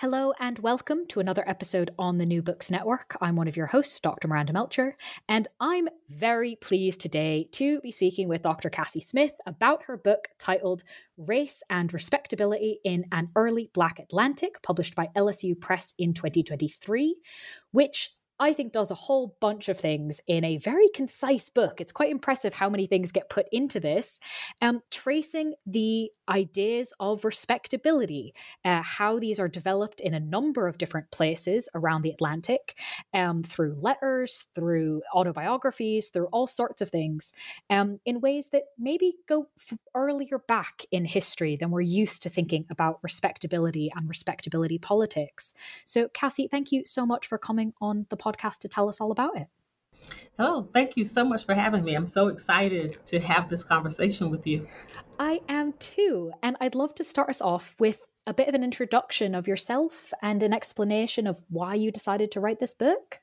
Hello and welcome to another episode on the New Books Network. I'm one of your hosts, Dr. Miranda Melcher, and I'm very pleased today to be speaking with Dr. Cassie Smith about her book titled Race and Respectability in an Early Black Atlantic, published by LSU Press in 2023, which I think does a whole bunch of things in a very concise book. It's quite impressive how many things get put into this, um, tracing the ideas of respectability, uh, how these are developed in a number of different places around the Atlantic, um, through letters, through autobiographies, through all sorts of things, um, in ways that maybe go earlier back in history than we're used to thinking about respectability and respectability politics. So, Cassie, thank you so much for coming on the podcast to tell us all about it. Hello, thank you so much for having me. I'm so excited to have this conversation with you. I am too. And I'd love to start us off with a bit of an introduction of yourself and an explanation of why you decided to write this book.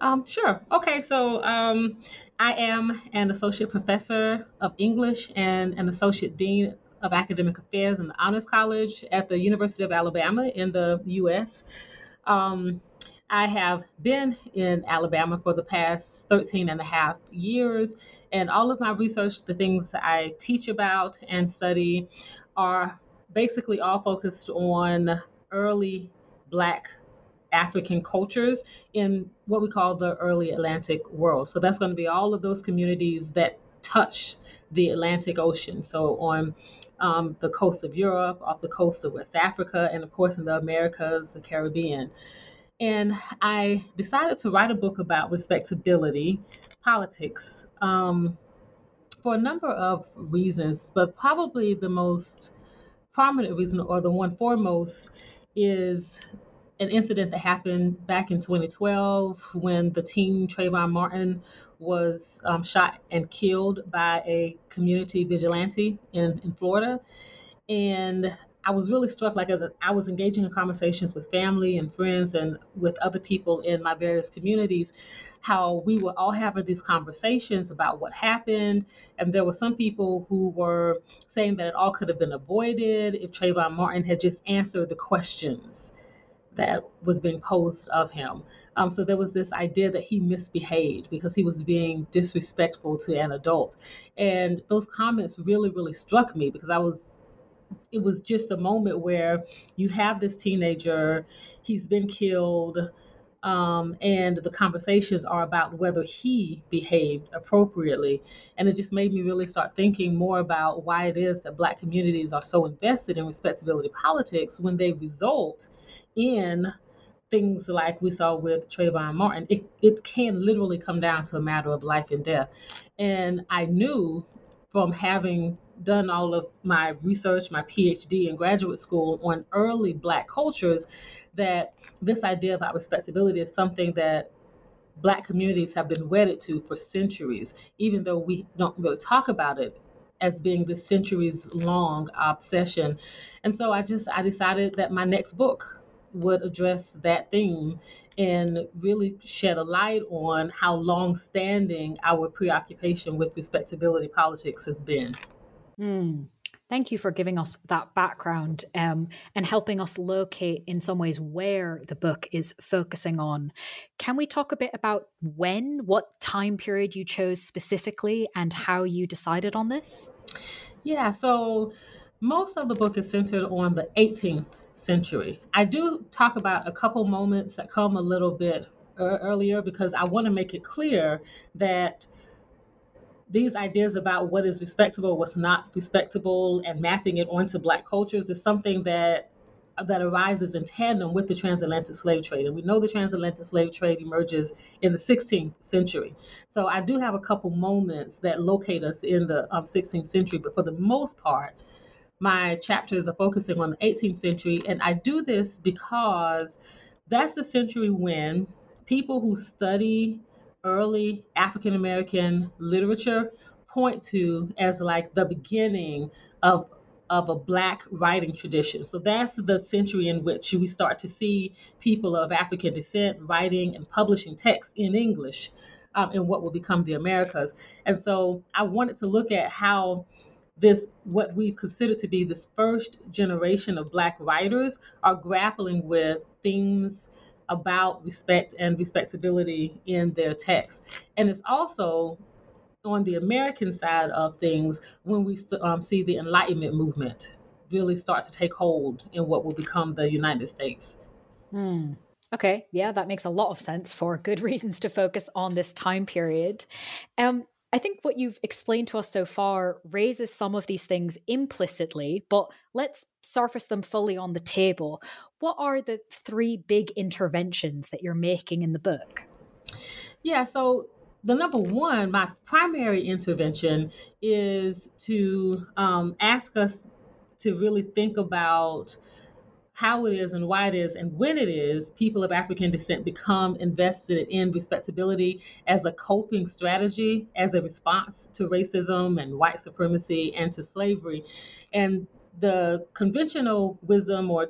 Um, sure. Okay, so um, I am an associate professor of English and an associate dean of academic affairs in the Honors College at the University of Alabama in the U.S. Um, I have been in Alabama for the past 13 and a half years, and all of my research, the things I teach about and study, are basically all focused on early Black African cultures in what we call the early Atlantic world. So that's going to be all of those communities that touch the Atlantic Ocean. So on um, the coast of Europe, off the coast of West Africa, and of course in the Americas, the Caribbean. And I decided to write a book about respectability politics um, for a number of reasons, but probably the most prominent reason, or the one foremost, is an incident that happened back in 2012 when the teen Trayvon Martin was um, shot and killed by a community vigilante in, in Florida. And I was really struck, like as I was engaging in conversations with family and friends and with other people in my various communities, how we were all having these conversations about what happened. And there were some people who were saying that it all could have been avoided if Trayvon Martin had just answered the questions that was being posed of him. Um, so there was this idea that he misbehaved because he was being disrespectful to an adult. And those comments really, really struck me because I was it was just a moment where you have this teenager, he's been killed, um, and the conversations are about whether he behaved appropriately. And it just made me really start thinking more about why it is that Black communities are so invested in respectability politics when they result in things like we saw with Trayvon Martin. It, it can literally come down to a matter of life and death. And I knew from having done all of my research, my PhD in graduate school on early Black cultures, that this idea about respectability is something that Black communities have been wedded to for centuries, even though we don't really talk about it as being this centuries long obsession. And so I just I decided that my next book would address that theme and really shed a light on how long standing our preoccupation with respectability politics has been. Mm. Thank you for giving us that background um, and helping us locate, in some ways, where the book is focusing on. Can we talk a bit about when, what time period you chose specifically, and how you decided on this? Yeah, so most of the book is centered on the 18th century. I do talk about a couple moments that come a little bit earlier because I want to make it clear that these ideas about what is respectable, what's not respectable, and mapping it onto Black cultures is something that that arises in tandem with the transatlantic slave trade. And we know the transatlantic slave trade emerges in the 16th century. So I do have a couple moments that locate us in the um, 16th century, but for the most part, my chapters are focusing on the 18th century, and I do this because that's the century when people who study early African American literature point to as like the beginning of of a black writing tradition. So that's the century in which we start to see people of African descent writing and publishing texts in English um, in what will become the Americas. And so I wanted to look at how this what we consider to be this first generation of black writers are grappling with themes about respect and respectability in their text and it's also on the american side of things when we um, see the enlightenment movement really start to take hold in what will become the united states hmm. Okay, yeah, that makes a lot of sense for good reasons to focus on this time period. Um, I think what you've explained to us so far raises some of these things implicitly, but let's surface them fully on the table. What are the three big interventions that you're making in the book? Yeah, so the number one, my primary intervention is to um, ask us to really think about how it is and why it is and when it is people of African descent become invested in respectability as a coping strategy, as a response to racism and white supremacy and to slavery. And the conventional wisdom or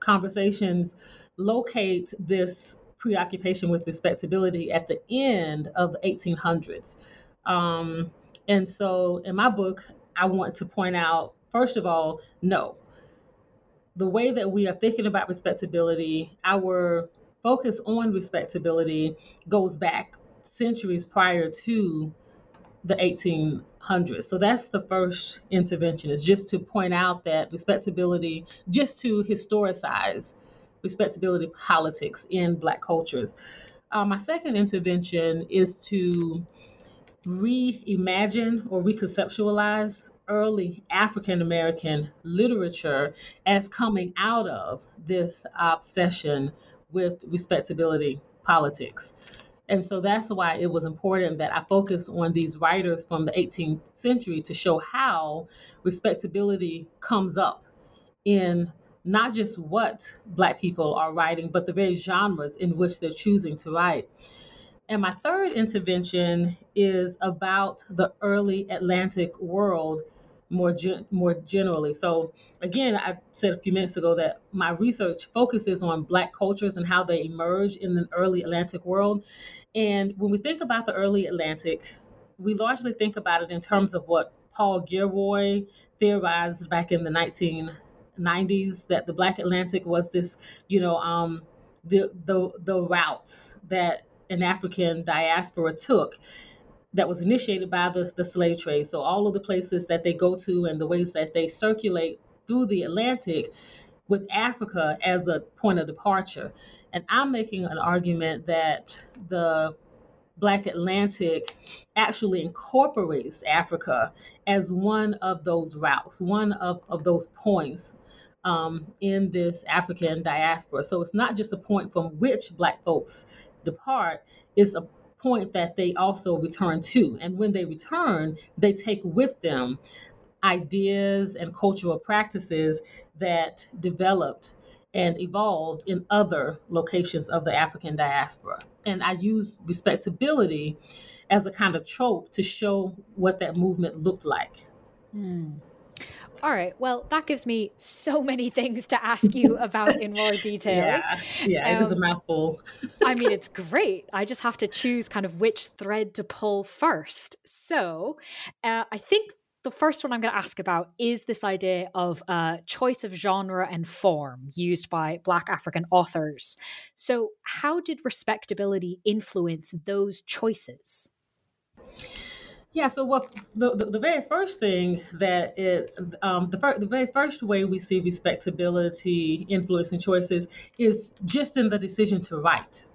conversations locate this preoccupation with respectability at the end of the 1800s. Um, and so in my book, I want to point out, first of all, no, the way that we are thinking about respectability, our focus on respectability goes back centuries prior to the 1800s. So that's the first intervention is just to point out that respectability, just to historicize respectability politics in Black cultures. Uh, my second intervention is to reimagine or reconceptualize early African American literature as coming out of this obsession with respectability politics. And so that's why it was important that I focus on these writers from the 18th century to show how respectability comes up in not just what Black people are writing, but the very genres in which they're choosing to write. And my third intervention is about the early Atlantic world more gen- more generally. So again, I said a few minutes ago that my research focuses on Black cultures and how they emerge in the early Atlantic world. And when we think about the early Atlantic, we largely think about it in terms of what Paul Gilroy theorized back in the 1990s that the Black Atlantic was this, you know, um, the the the routes that an African diaspora took that was initiated by the, the slave trade. So all of the places that they go to and the ways that they circulate through the Atlantic with Africa as the point of departure. And I'm making an argument that the Black Atlantic actually incorporates Africa as one of those routes, one of, of those points um, in this African diaspora. So it's not just a point from which Black folks depart, it's a point that they also return to. And when they return, they take with them ideas and cultural practices that developed and evolved in other locations of the African diaspora. And I use respectability as a kind of trope to show what that movement looked like. Hmm. All right. Well, that gives me so many things to ask you about in more detail. Yeah, yeah um, it is a mouthful. I mean, it's great. I just have to choose kind of which thread to pull first. So, uh, I think the first one I'm going to ask about is this idea of uh, choice of genre and form used by Black African authors. So, how did respectability influence those choices? Yeah, so what the, the, the, very first thing that it um, the, fir- the very first way we see respectability influencing choices is just in the decision to write.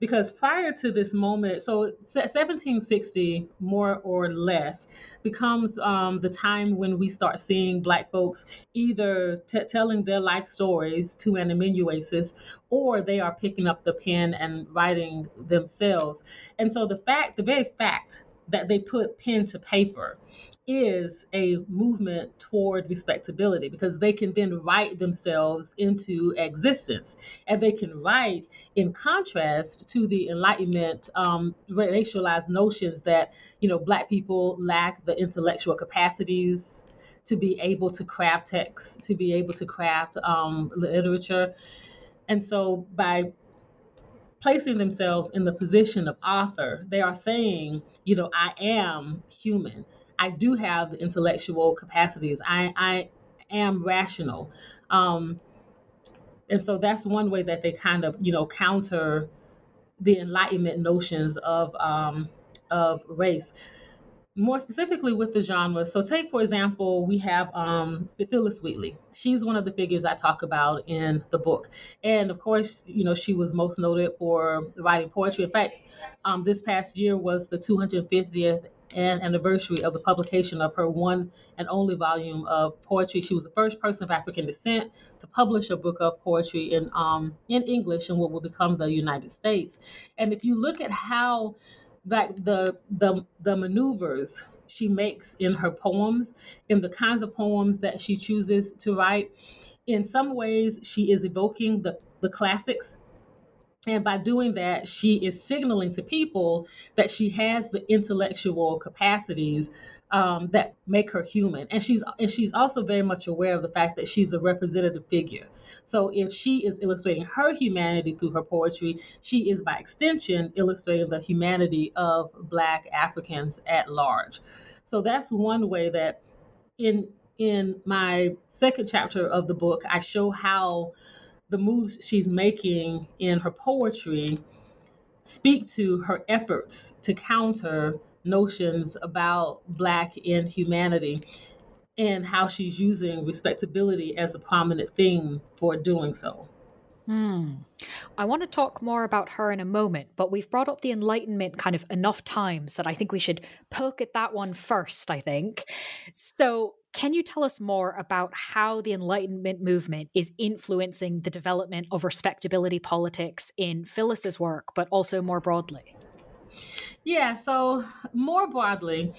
Because prior to this moment, so 1760 more or less becomes um, the time when we start seeing Black folks either t- telling their life stories to an amanuensis or they are picking up the pen and writing themselves. And so the fact, the very fact that they put pen to paper is a movement toward respectability because they can then write themselves into existence. And they can write in contrast to the enlightenment um, racialized notions that you know black people lack the intellectual capacities to be able to craft text to be able to craft um, literature. And so by placing themselves in the position of author they are saying you know i am human I do have the intellectual capacities. I, I am rational. Um, and so that's one way that they kind of, you know, counter the Enlightenment notions of um, of race. More specifically with the genre, so take for example, we have um, Phillis Wheatley. She's one of the figures I talk about in the book, and of course, you know, she was most noted for writing poetry. In fact, um, this past year was the 250th and anniversary of the publication of her one and only volume of poetry. She was the first person of African descent to publish a book of poetry in um, in English in what will become the United States. And if you look at how that the the the maneuvers she makes in her poems, in the kinds of poems that she chooses to write, in some ways she is evoking the the classics. And by doing that, she is signaling to people that she has the intellectual capacities um, that make her human. And she's and she's also very much aware of the fact that she's a representative figure. So if she is illustrating her humanity through her poetry, she is by extension illustrating the humanity of Black Africans at large. So that's one way that in in my second chapter of the book, I show how the moves she's making in her poetry speak to her efforts to counter notions about Black in humanity and how she's using respectability as a prominent theme for doing so. Hmm. I want to talk more about her in a moment, but we've brought up the Enlightenment kind of enough times that I think we should poke at that one first, I think. So, can you tell us more about how the Enlightenment movement is influencing the development of respectability politics in Phillis's work, but also more broadly? Yeah, so more broadly,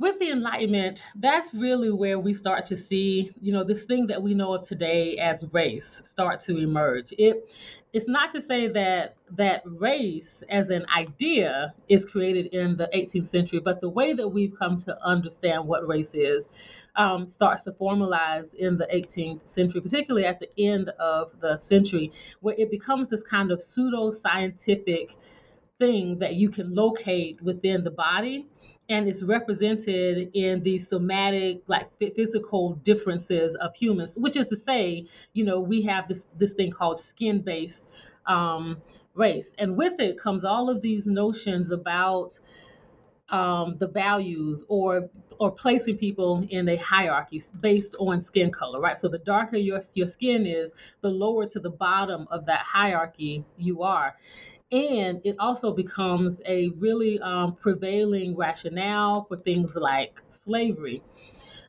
with the enlightenment that's really where we start to see you know this thing that we know of today as race start to emerge. It it's not to say that that race as an idea is created in the 18th century but the way that we've come to understand what race is um, starts to formalize in the 18th century particularly at the end of the century where it becomes this kind of pseudo scientific thing that you can locate within the body and it's represented in the somatic like physical differences of humans which is to say you know we have this this thing called skin based um, race. And with it comes all of these notions about um, the values or or placing people in a hierarchy based on skin color right? So the darker your your skin is the lower to the bottom of that hierarchy you are and it also becomes a really um, prevailing rationale for things like slavery.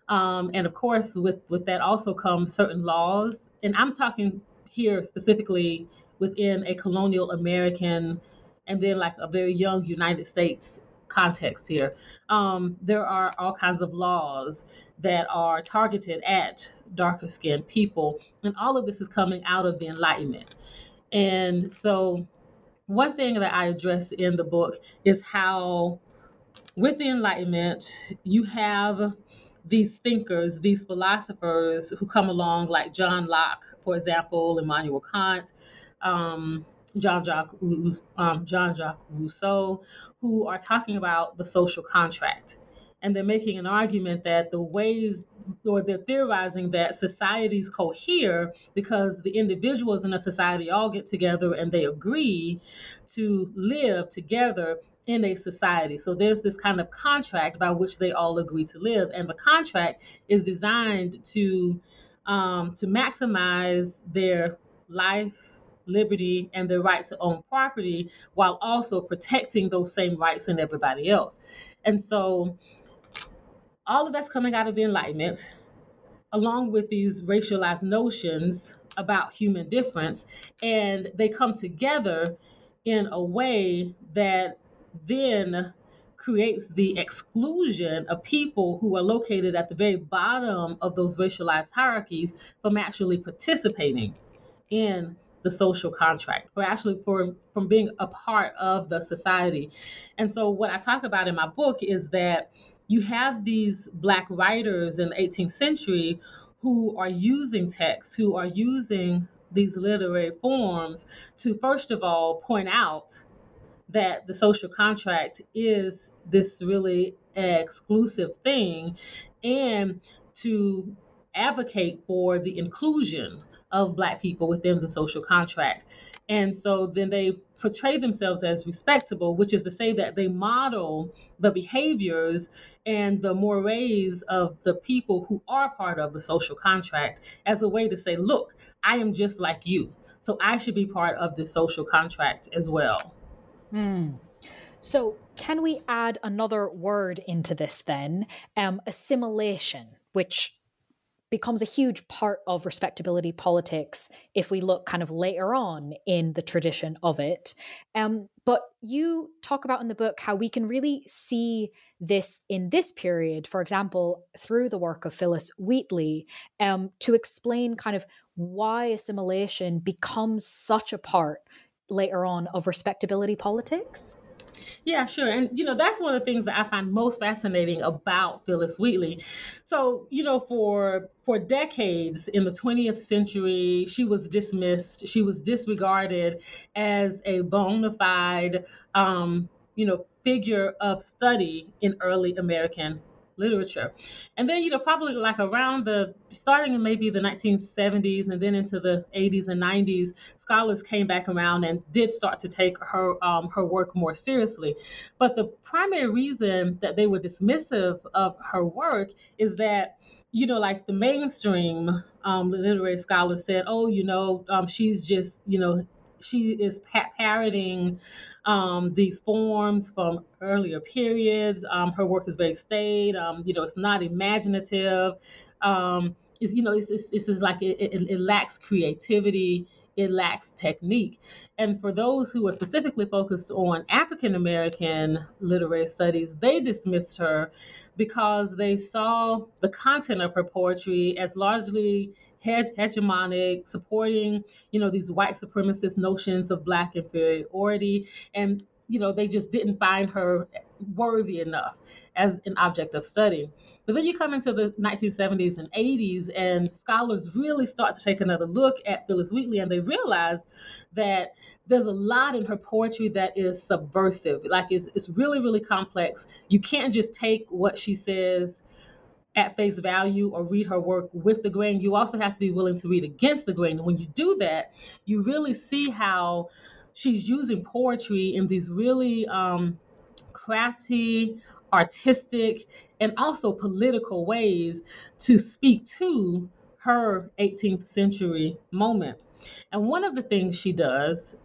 Um, and of course, with, with that also comes certain laws. And I'm talking here specifically within a colonial American and then like a very young United States context here. Um, there are all kinds of laws that are targeted at darker skinned people. And all of this is coming out of the Enlightenment. And so one thing that I address in the book is how, with the Enlightenment, you have these thinkers, these philosophers who come along, like John Locke, for example, Immanuel Kant, um, John Jacques, um, John Jacques Rousseau, who are talking about the social contract. And they're making an argument that the ways or they're theorizing that societies cohere because the individuals in a society all get together and they agree to live together in a society. So there's this kind of contract by which they all agree to live, and the contract is designed to um, to maximize their life, liberty, and their right to own property, while also protecting those same rights in everybody else. And so all of that's coming out of the Enlightenment, along with these racialized notions about human difference, and they come together in a way that then creates the exclusion of people who are located at the very bottom of those racialized hierarchies from actually participating in the social contract or actually for from being a part of the society. And so what i talk about in my book is that you have these black writers in the 18th century who are using text who are using these literary forms to first of all point out that the social contract is this really exclusive thing and to advocate for the inclusion of black people within the social contract and so then they portray themselves as respectable which is to say that they model the behaviors and the mores of the people who are part of the social contract as a way to say look i am just like you so i should be part of the social contract as well Mm. So, can we add another word into this then? Um, assimilation, which becomes a huge part of respectability politics if we look kind of later on in the tradition of it. Um, but you talk about in the book how we can really see this in this period, for example, through the work of Phillis Wheatley, um, to explain kind of why assimilation becomes such a part later on of respectability politics? Yeah, sure. And, you know, that's one of the things that I find most fascinating about Phillis Wheatley. So, you know, for for decades in the 20th century, she was dismissed, she was disregarded as a bona fide, um, you know, figure of study in early American literature. And then, you know, probably like around the starting in maybe the 1970s and then into the 80s and 90s, scholars came back around and did start to take her um, her work more seriously. But the primary reason that they were dismissive of her work is that you know, like the mainstream um, literary scholars said, oh, you know, um, she's just, you know, she is parroting um, these forms from earlier periods. Um, her work is very staid. Um, you know, it's not imaginative. Um, it's you know, it's it's, it's like it, it, it lacks creativity. It lacks technique. And for those who are specifically focused on African American literary studies, they dismissed her because they saw the content of her poetry as largely hegemonic, supporting, you know, these white supremacist notions of black inferiority. And, you know, they just didn't find her worthy enough as an object of study. But then you come into the 1970s and 80s, and scholars really start to take another look at Phillis Wheatley, and they realize that there's a lot in her poetry that is subversive. Like it's, it's really, really complex. You can't just take what she says at face value or read her work with the grain. You also have to be willing to read against the grain. And when you do that, you really see how she's using poetry in these really um, crafty, artistic, and also political ways to speak to her 18th century moment. And one of the things she does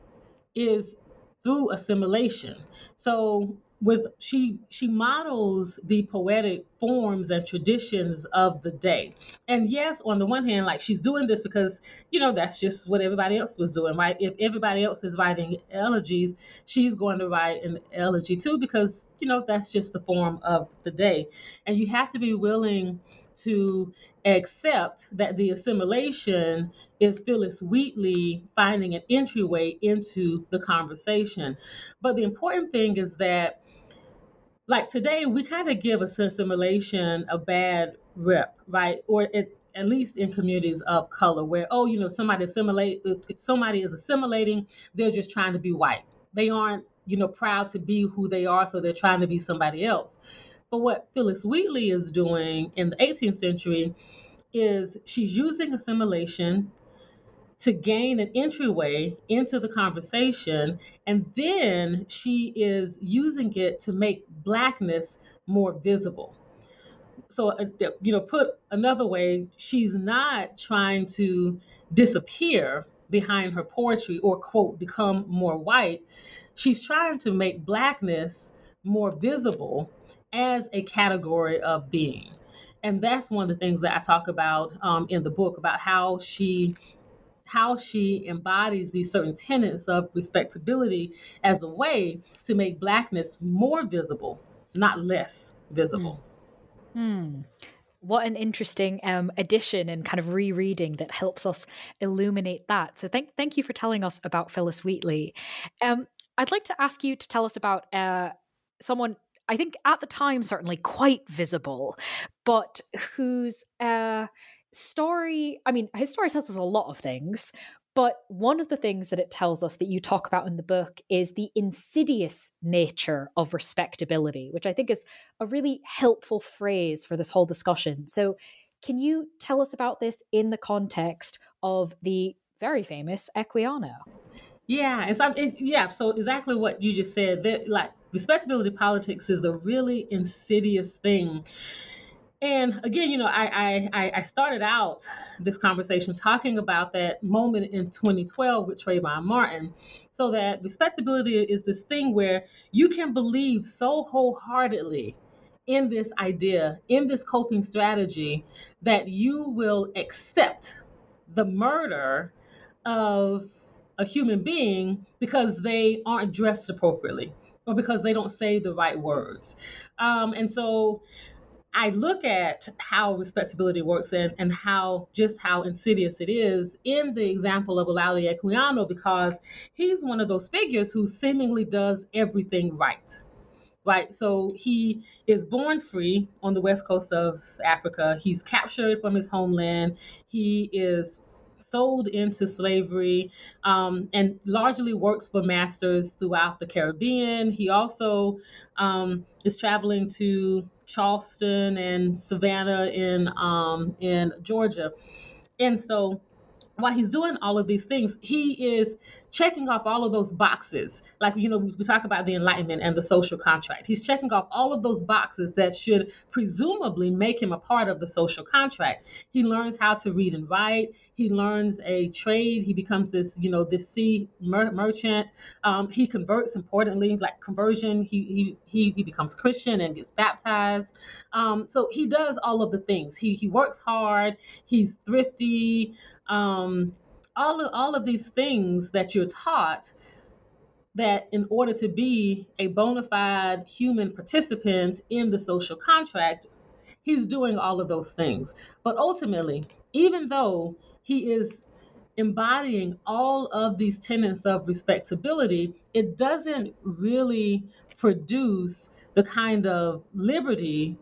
is through assimilation. So with she she models the poetic forms and traditions of the day. And yes on the one hand like she's doing this because you know that's just what everybody else was doing right? If everybody else is writing elegies she's going to write an elegy too because you know that's just the form of the day. And you have to be willing to accept that the assimilation is Phillis Wheatley finding an entryway into the conversation. But the important thing is that like today we kind of give assimilation a bad rep, right? Or it, at least in communities of color, where oh, you know, somebody assimilate if somebody is assimilating, they're just trying to be white. They aren't, you know, proud to be who they are, so they're trying to be somebody else. But what Phillis Wheatley is doing in the 18th century is she's using assimilation to gain an entryway into the conversation. And then she is using it to make Blackness more visible. So, uh, you know, put another way, she's not trying to disappear behind her poetry or, quote, become more white. She's trying to make Blackness more visible as a category of being. And that's one of the things that I talk about um, in the book about how she how she embodies these certain tenets of respectability as a way to make blackness more visible not less visible. Hmm. What an interesting um, addition and kind of rereading that helps us illuminate that. So thank thank you for telling us about Phillis Wheatley. Um, I'd like to ask you to tell us about uh, someone I think at the time certainly quite visible, but whose uh, story, I mean, his story tells us a lot of things, but one of the things that it tells us that you talk about in the book is the insidious nature of respectability, which I think is a really helpful phrase for this whole discussion. So, can you tell us about this in the context of the very famous Equiano? Yeah, it, yeah. So exactly what you just said. That like respectability politics is a really insidious thing and again, you know, I, I I started out this conversation talking about that moment in 2012 with Trayvon Martin, so that respectability is this thing where you can believe so wholeheartedly in this idea, in this coping strategy, that you will accept the murder of a human being because they aren't dressed appropriately or because they don't say the right words. Um, and so I look at how respectability works and, and how just how insidious it is in the example of Olaudah Equiano because he's one of those figures who seemingly does everything right. Right, so he is born free on the west coast of Africa. He's captured from his homeland. He is sold into slavery um, and largely works for masters throughout the Caribbean. He also um, is traveling to Charleston and Savannah in um, in Georgia, and so while he's doing all of these things, he is checking off all of those boxes. Like, you know, we talk about the Enlightenment and the social contract. He's checking off all of those boxes that should presumably make him a part of the social contract. He learns how to read and write. He learns a trade. He becomes this, you know, this sea mer- merchant. Um, he converts, importantly, like conversion. He, he, he, he becomes Christian and gets baptized. Um, so he does all of the things. He, he works hard. He's thrifty um, all of all of these things that you're taught that in order to be a bona fide human participant in the social contract, he's doing all of those things. But ultimately, even though he is embodying all of these tenets of respectability, it doesn't really produce the kind of liberty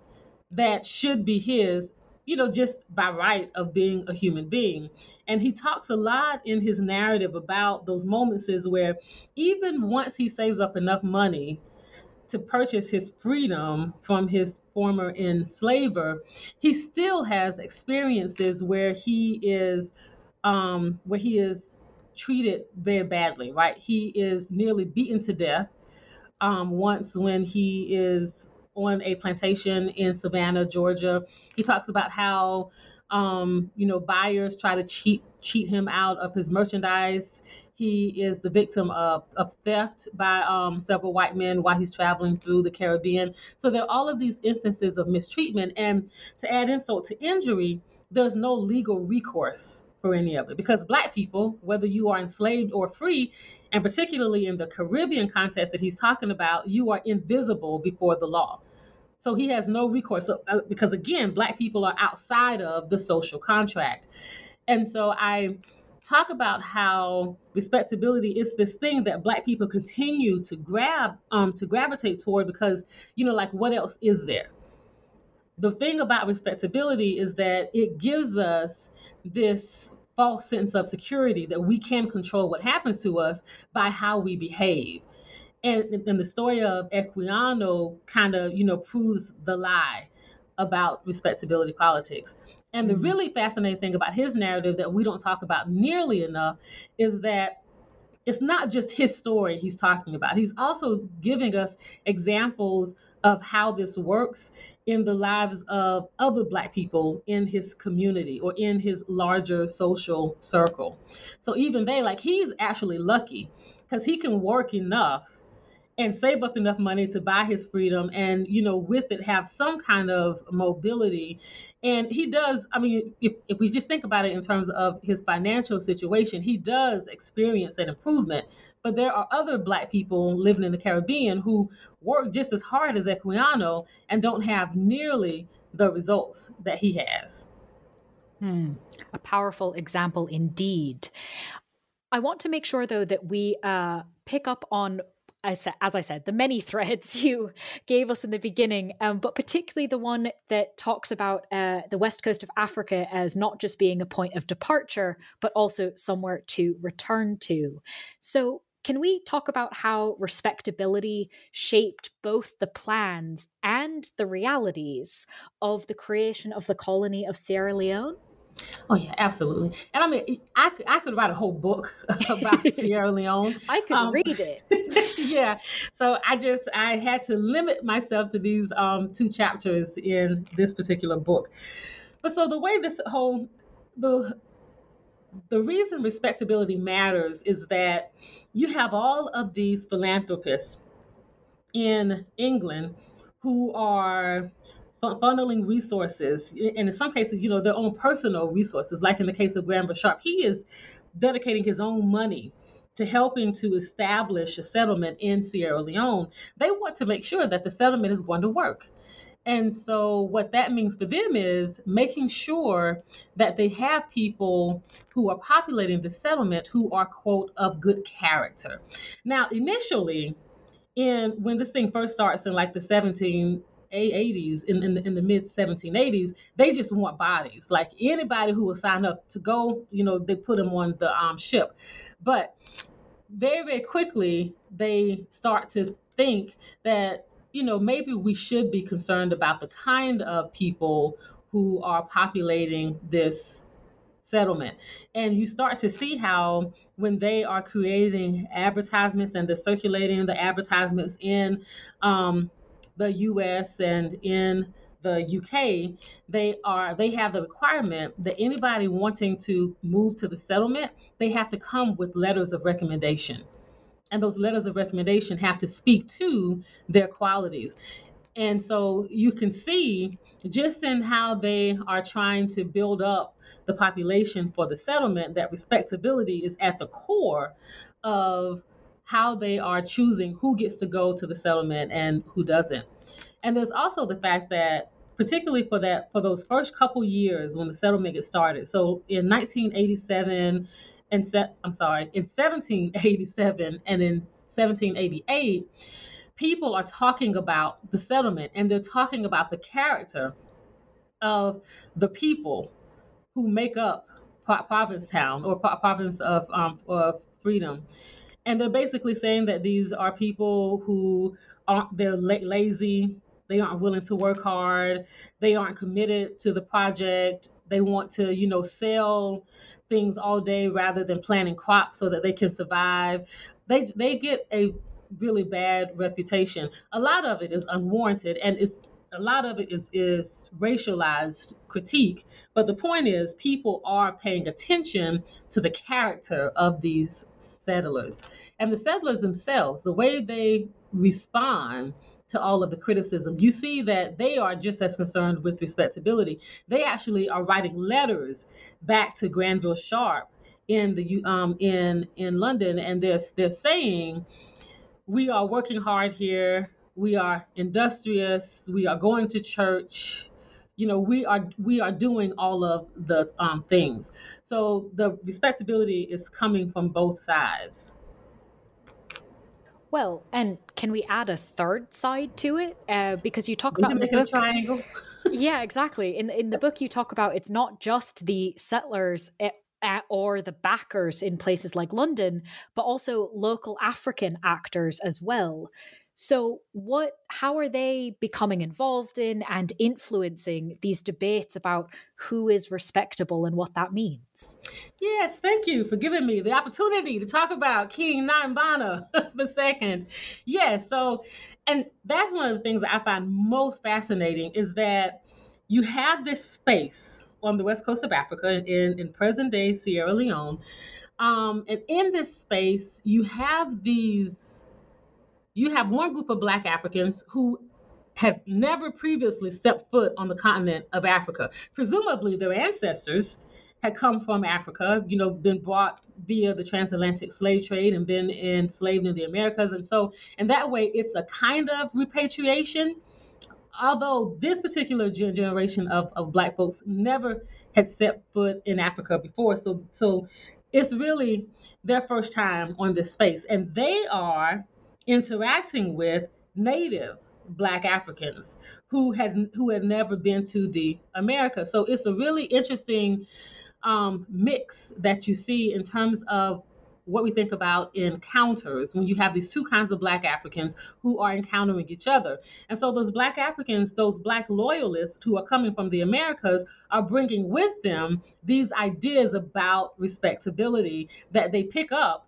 that should be his you know, just by right of being a human being. And he talks a lot in his narrative about those moments where even once he saves up enough money to purchase his freedom from his former enslaver, he still has experiences where he is um, where he is treated very badly, right? He is nearly beaten to death um, once when he is on a plantation in Savannah, Georgia. He talks about how um, you know buyers try to cheat cheat him out of his merchandise. He is the victim of, of theft by um, several white men while he's traveling through the Caribbean. So there are all of these instances of mistreatment. And to add insult to injury, there's no legal recourse for any of it because black people, whether you are enslaved or free, and particularly in the Caribbean context that he's talking about, you are invisible before the law. So he has no recourse so, uh, because, again, Black people are outside of the social contract. And so I talk about how respectability is this thing that Black people continue to grab, um, to gravitate toward because, you know, like what else is there? The thing about respectability is that it gives us this false sense of security that we can control what happens to us by how we behave. And, and the story of Equiano kind of, you know, proves the lie about respectability politics. And the mm-hmm. really fascinating thing about his narrative that we don't talk about nearly enough is that it's not just his story he's talking about. He's also giving us examples of how this works in the lives of other Black people in his community or in his larger social circle. So even they, like, he's actually lucky because he can work enough and save up enough money to buy his freedom and you know with it have some kind of mobility and he does i mean if, if we just think about it in terms of his financial situation he does experience an improvement but there are other black people living in the caribbean who work just as hard as equiano and don't have nearly the results that he has hmm. a powerful example indeed I want to make sure, though, that we uh, pick up on as, I said, the many threads you gave us in the beginning, um, but particularly the one that talks about uh, the west coast of Africa as not just being a point of departure, but also somewhere to return to. So, can we talk about how respectability shaped both the plans and the realities of the creation of the colony of Sierra Leone? Oh yeah, absolutely. And I mean, I, I could write a whole book about Sierra Leone. I could um, read it. yeah. So I just I had to limit myself to these um, two chapters in this particular book. But so the way this whole the the reason respectability matters is that you have all of these philanthropists in England who are funneling resources, and in some cases, you know, their own personal resources, like in the case of Granville Sharp, he is dedicating his own money to helping to establish a settlement in Sierra Leone. They want to make sure that the settlement is going to work. And so, what that means for them is making sure that they have people who are populating the settlement who are, quote, of good character. Now, initially, in when this thing first starts in like the 17 80s in, in the, in the mid 1780s they just want bodies like anybody who will sign up to go you know they put them on the um, ship but very very quickly they start to think that you know maybe we should be concerned about the kind of people who are populating this settlement and you start to see how when they are creating advertisements and they're circulating the advertisements in um, the US and in the UK, they are they have the requirement that anybody wanting to move to the settlement, they have to come with letters of recommendation. And those letters of recommendation have to speak to their qualities. And so you can see just in how they are trying to build up the population for the settlement that respectability is at the core of how they are choosing who gets to go to the settlement and who doesn't. And there's also the fact that particularly for that for those first couple years when the settlement gets started. So in 1987 and se- I'm sorry, in 1787 and in 1788, people are talking about the settlement and they're talking about the character of the people who make up Provincetown or Province of, um, of Freedom. And they're basically saying that these are people who aren't they're lazy they aren't willing to work hard they aren't committed to the project they want to you know sell things all day rather than planting crops so that they can survive. They they get a really bad reputation. A lot of it is unwarranted and it's a lot of it is is racialized critique. But the point is people are paying attention to the character of these settlers. And the settlers themselves the way they respond to all of the criticism. You see that they are just as concerned with respectability. They actually are writing letters back to granville sharp in the um, in in london and they're they're saying we are working hard here. We are industrious, we are going to church, you know, we are we are doing all of the um, things. So the respectability is coming from both sides. Well, and can we add a third side to it? Uh, because you talk about in the book. triangle. yeah, exactly. In in the book, you talk about it's not just the settlers. It, eh, or the backers in places like London, but also local African actors as well. So, what, how are they becoming involved in and influencing these debates about who is respectable and what that means? Yes, thank you for giving me the opportunity to talk about King Naimbana the second. Yes, so, and that's one of the things that I find most fascinating is that you have this space on the west coast of Africa in, in present day Sierra Leone. Um, and in this space, you have these you have one group of Black Africans who have never previously stepped foot on the continent of Africa. Presumably, their ancestors had come from Africa, you know, been brought via the transatlantic slave trade and been enslaved in the Americas. And so, in that way, it's a kind of repatriation. Although this particular generation of, of Black folks never had stepped foot in Africa before. So, so it's really their first time on this space. And they are interacting with native black Africans who had who had never been to the Americas. So it's a really interesting um, mix that you see in terms of what we think about encounters when you have these two kinds of black Africans who are encountering each other. And so those black Africans, those black loyalists who are coming from the Americas are bringing with them these ideas about respectability that they pick up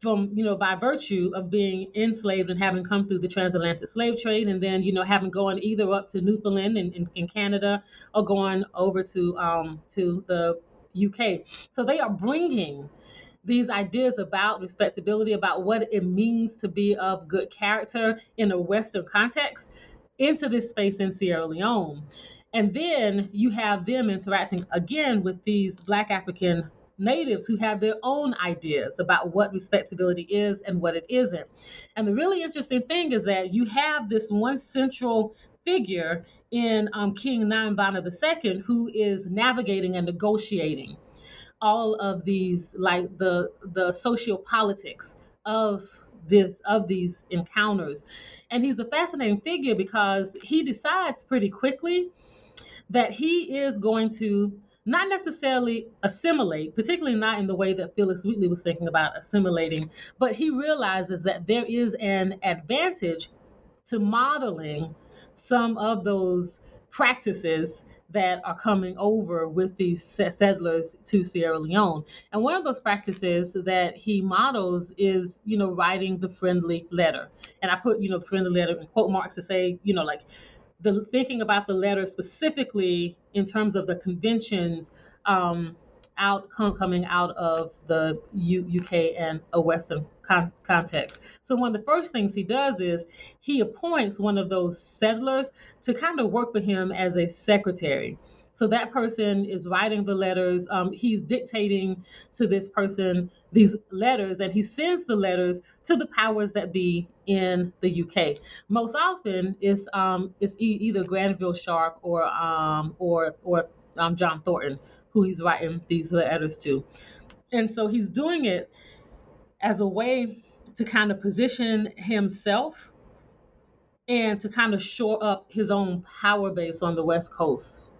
from you know by virtue of being enslaved and having come through the transatlantic slave trade and then you know having gone either up to newfoundland in, in, in canada or going over to um, to the uk so they are bringing these ideas about respectability about what it means to be of good character in a western context into this space in sierra leone. And then you have them interacting again with these black african natives who have their own ideas about what respectability is and what it isn't. And the really interesting thing is that you have this one central figure in um, King Naimbana II who is navigating and negotiating all of these, like the the sociopolitics of this of these encounters. And he's a fascinating figure because he decides pretty quickly that he is going to not necessarily assimilate, particularly not in the way that Phillis Wheatley was thinking about assimilating, but he realizes that there is an advantage to modeling some of those practices that are coming over with these settlers to Sierra Leone. And one of those practices that he models is, you know, writing the friendly letter. And I put, you know, friendly letter in quote marks to say, you know, like the thinking about the letter specifically in terms of the conventions um, coming out of the U, UK and a Western con- context. So one of the first things he does is he appoints one of those settlers to kind of work for him as a secretary. So that person is writing the letters. Um, he's dictating to this person these letters, and he sends the letters to the powers that be in the UK. Most often, it's um, it's e- either Granville Sharp or um, or or um, John Thornton who he's writing these letters to, and so he's doing it as a way to kind of position himself and to kind of shore up his own power base on the West Coast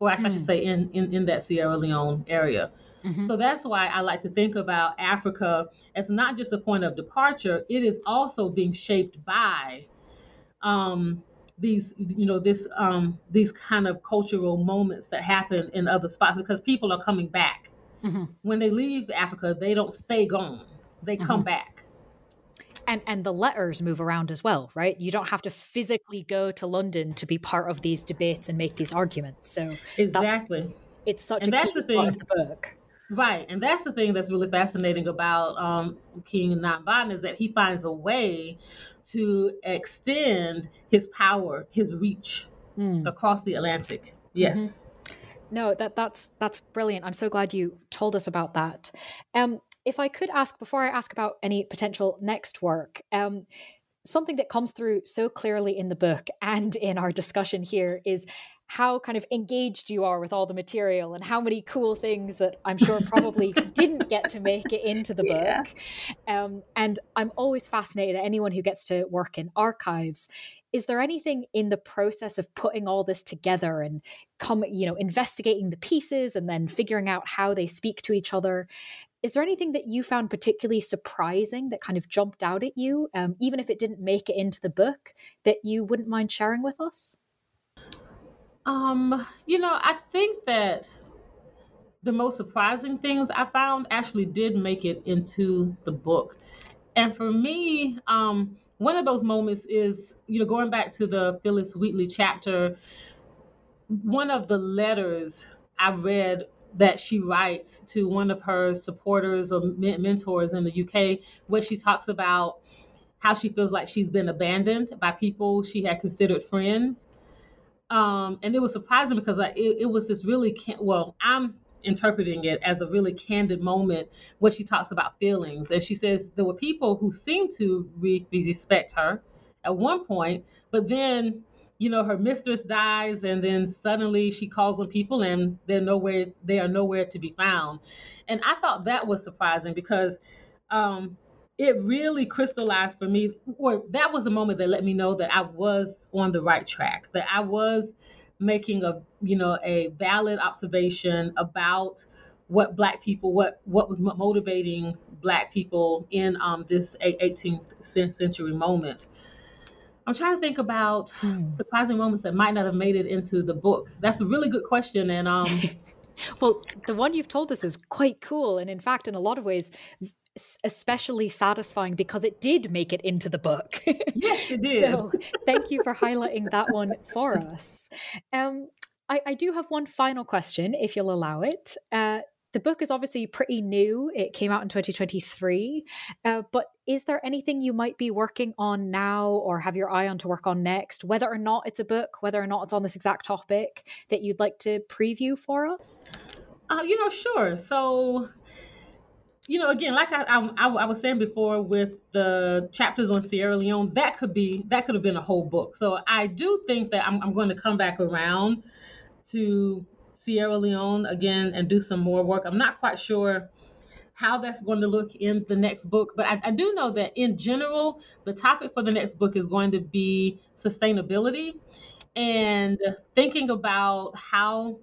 or actually, mm. I should hmm. say in, in, in that Sierra Leone area. Mm-hmm. So that's why I like to think about Africa as not just a point of departure, it is also being shaped by um, these, you know, this um, these kind of cultural moments that happen in other spots because people are coming back. Mm-hmm. When they leave Africa, they don't stay gone; they come mm-hmm. back and and the letters move around as well right you don't have to physically go to london to be part of these debates and make these arguments so exactly it's such and a that's the thing. part of the book right and that's the thing that's really fascinating about um, king Naimbana is that he finds a way to extend his power his reach mm. across the atlantic yes mm-hmm. No, that that's that's brilliant. I'm so glad you told us about that. Um, if I could ask before I ask about any potential next work, um, something that comes through so clearly in the book and in our discussion here is how kind of engaged you are with all the material and how many cool things that I'm sure probably didn't get to make it into the yeah. book. Um, and I'm always fascinated at anyone who gets to work in archives. Is there anything in the process of putting all this together and come, you know, investigating the pieces and then figuring out how they speak to each other? Is there anything that you found particularly surprising that kind of jumped out at you, um, even if it didn't make it into the book, that you wouldn't mind sharing with us? Um, you know, I think that the most surprising things I found actually did make it into the book. And for me, um, one of those moments is, you know, going back to the Phillis Wheatley chapter, one of the letters I read that she writes to one of her supporters or mentors in the UK, where she talks about how she feels like she's been abandoned by people she had considered friends. Um, and it was surprising because I, it, it, was this really well. I'm interpreting it as a really candid moment where she talks about feelings, and she says there were people who seemed to re- respect her at one point, but then you know her mistress dies and then suddenly she calls on people and they're nowhere they are nowhere to be found and i thought that was surprising because um, it really crystallized for me or that was a moment that let me know that i was on the right track that i was making a you know a valid observation about what black people what what was motivating black people in um, this 18th century moment I'm trying to think about hmm. surprising moments that might not have made it into the book. That's a really good question, and um. well, the one you've told us is quite cool, and in fact, in a lot of ways, especially satisfying because it did make it into the book. Yes, it did. so, thank you for highlighting that one for us. Um, I, I, do have one final question, if you'll allow it. Uh, the book is obviously pretty new. It came out in 2023. Uh, but is there anything you might be working on now or have your eye on to work on next, whether or not it's a book, whether or not it's on this exact topic that you'd like to preview for us? Uh, you know, sure. So, you know, again, like I, I, I was saying before with the chapters on Sierra Leone, that could be that could have been a whole book. So I do think that I'm, I'm going to come back around to Sierra Leone again and do some more work. I'm not quite sure how that's going to look in the next book, but I, I, do know that in general, the topic for the next book is going to be sustainability and thinking about how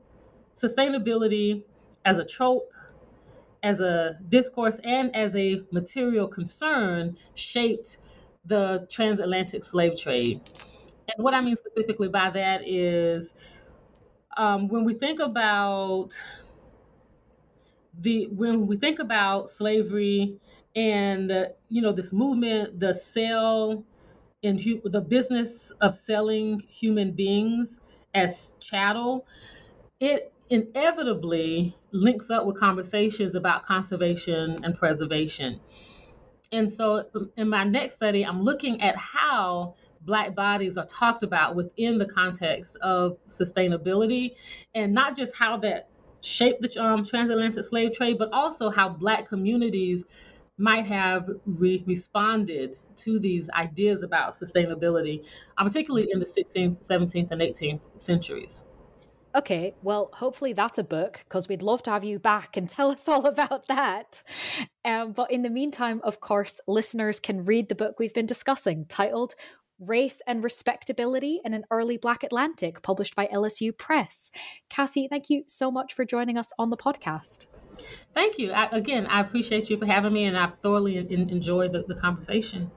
sustainability as a trope, as a discourse, and as a material concern shaped the transatlantic slave trade. And what I mean specifically by that is um, when we think about the when we think about slavery and uh, you know this movement, the sale and hu- the business of selling human beings as chattel, it inevitably links up with conversations about conservation and preservation. And so in my next study, I'm looking at how Black bodies are talked about within the context of sustainability and not just how that shaped the um, transatlantic slave trade, but also how Black communities might have re- responded to these ideas about sustainability, um, particularly in the 16th, 17th, and 18th centuries. Okay, well, hopefully that's a book because we'd love to have you back and tell us all about that. Um, but in the meantime, of course, listeners can read the book we've been discussing titled Race and Respectability in an Early Black Atlantic, published by LSU Press. Cassie, thank you so much for joining us on the podcast. Thank you. I, again, I appreciate you for having me, and I thoroughly in, enjoyed the, the conversation.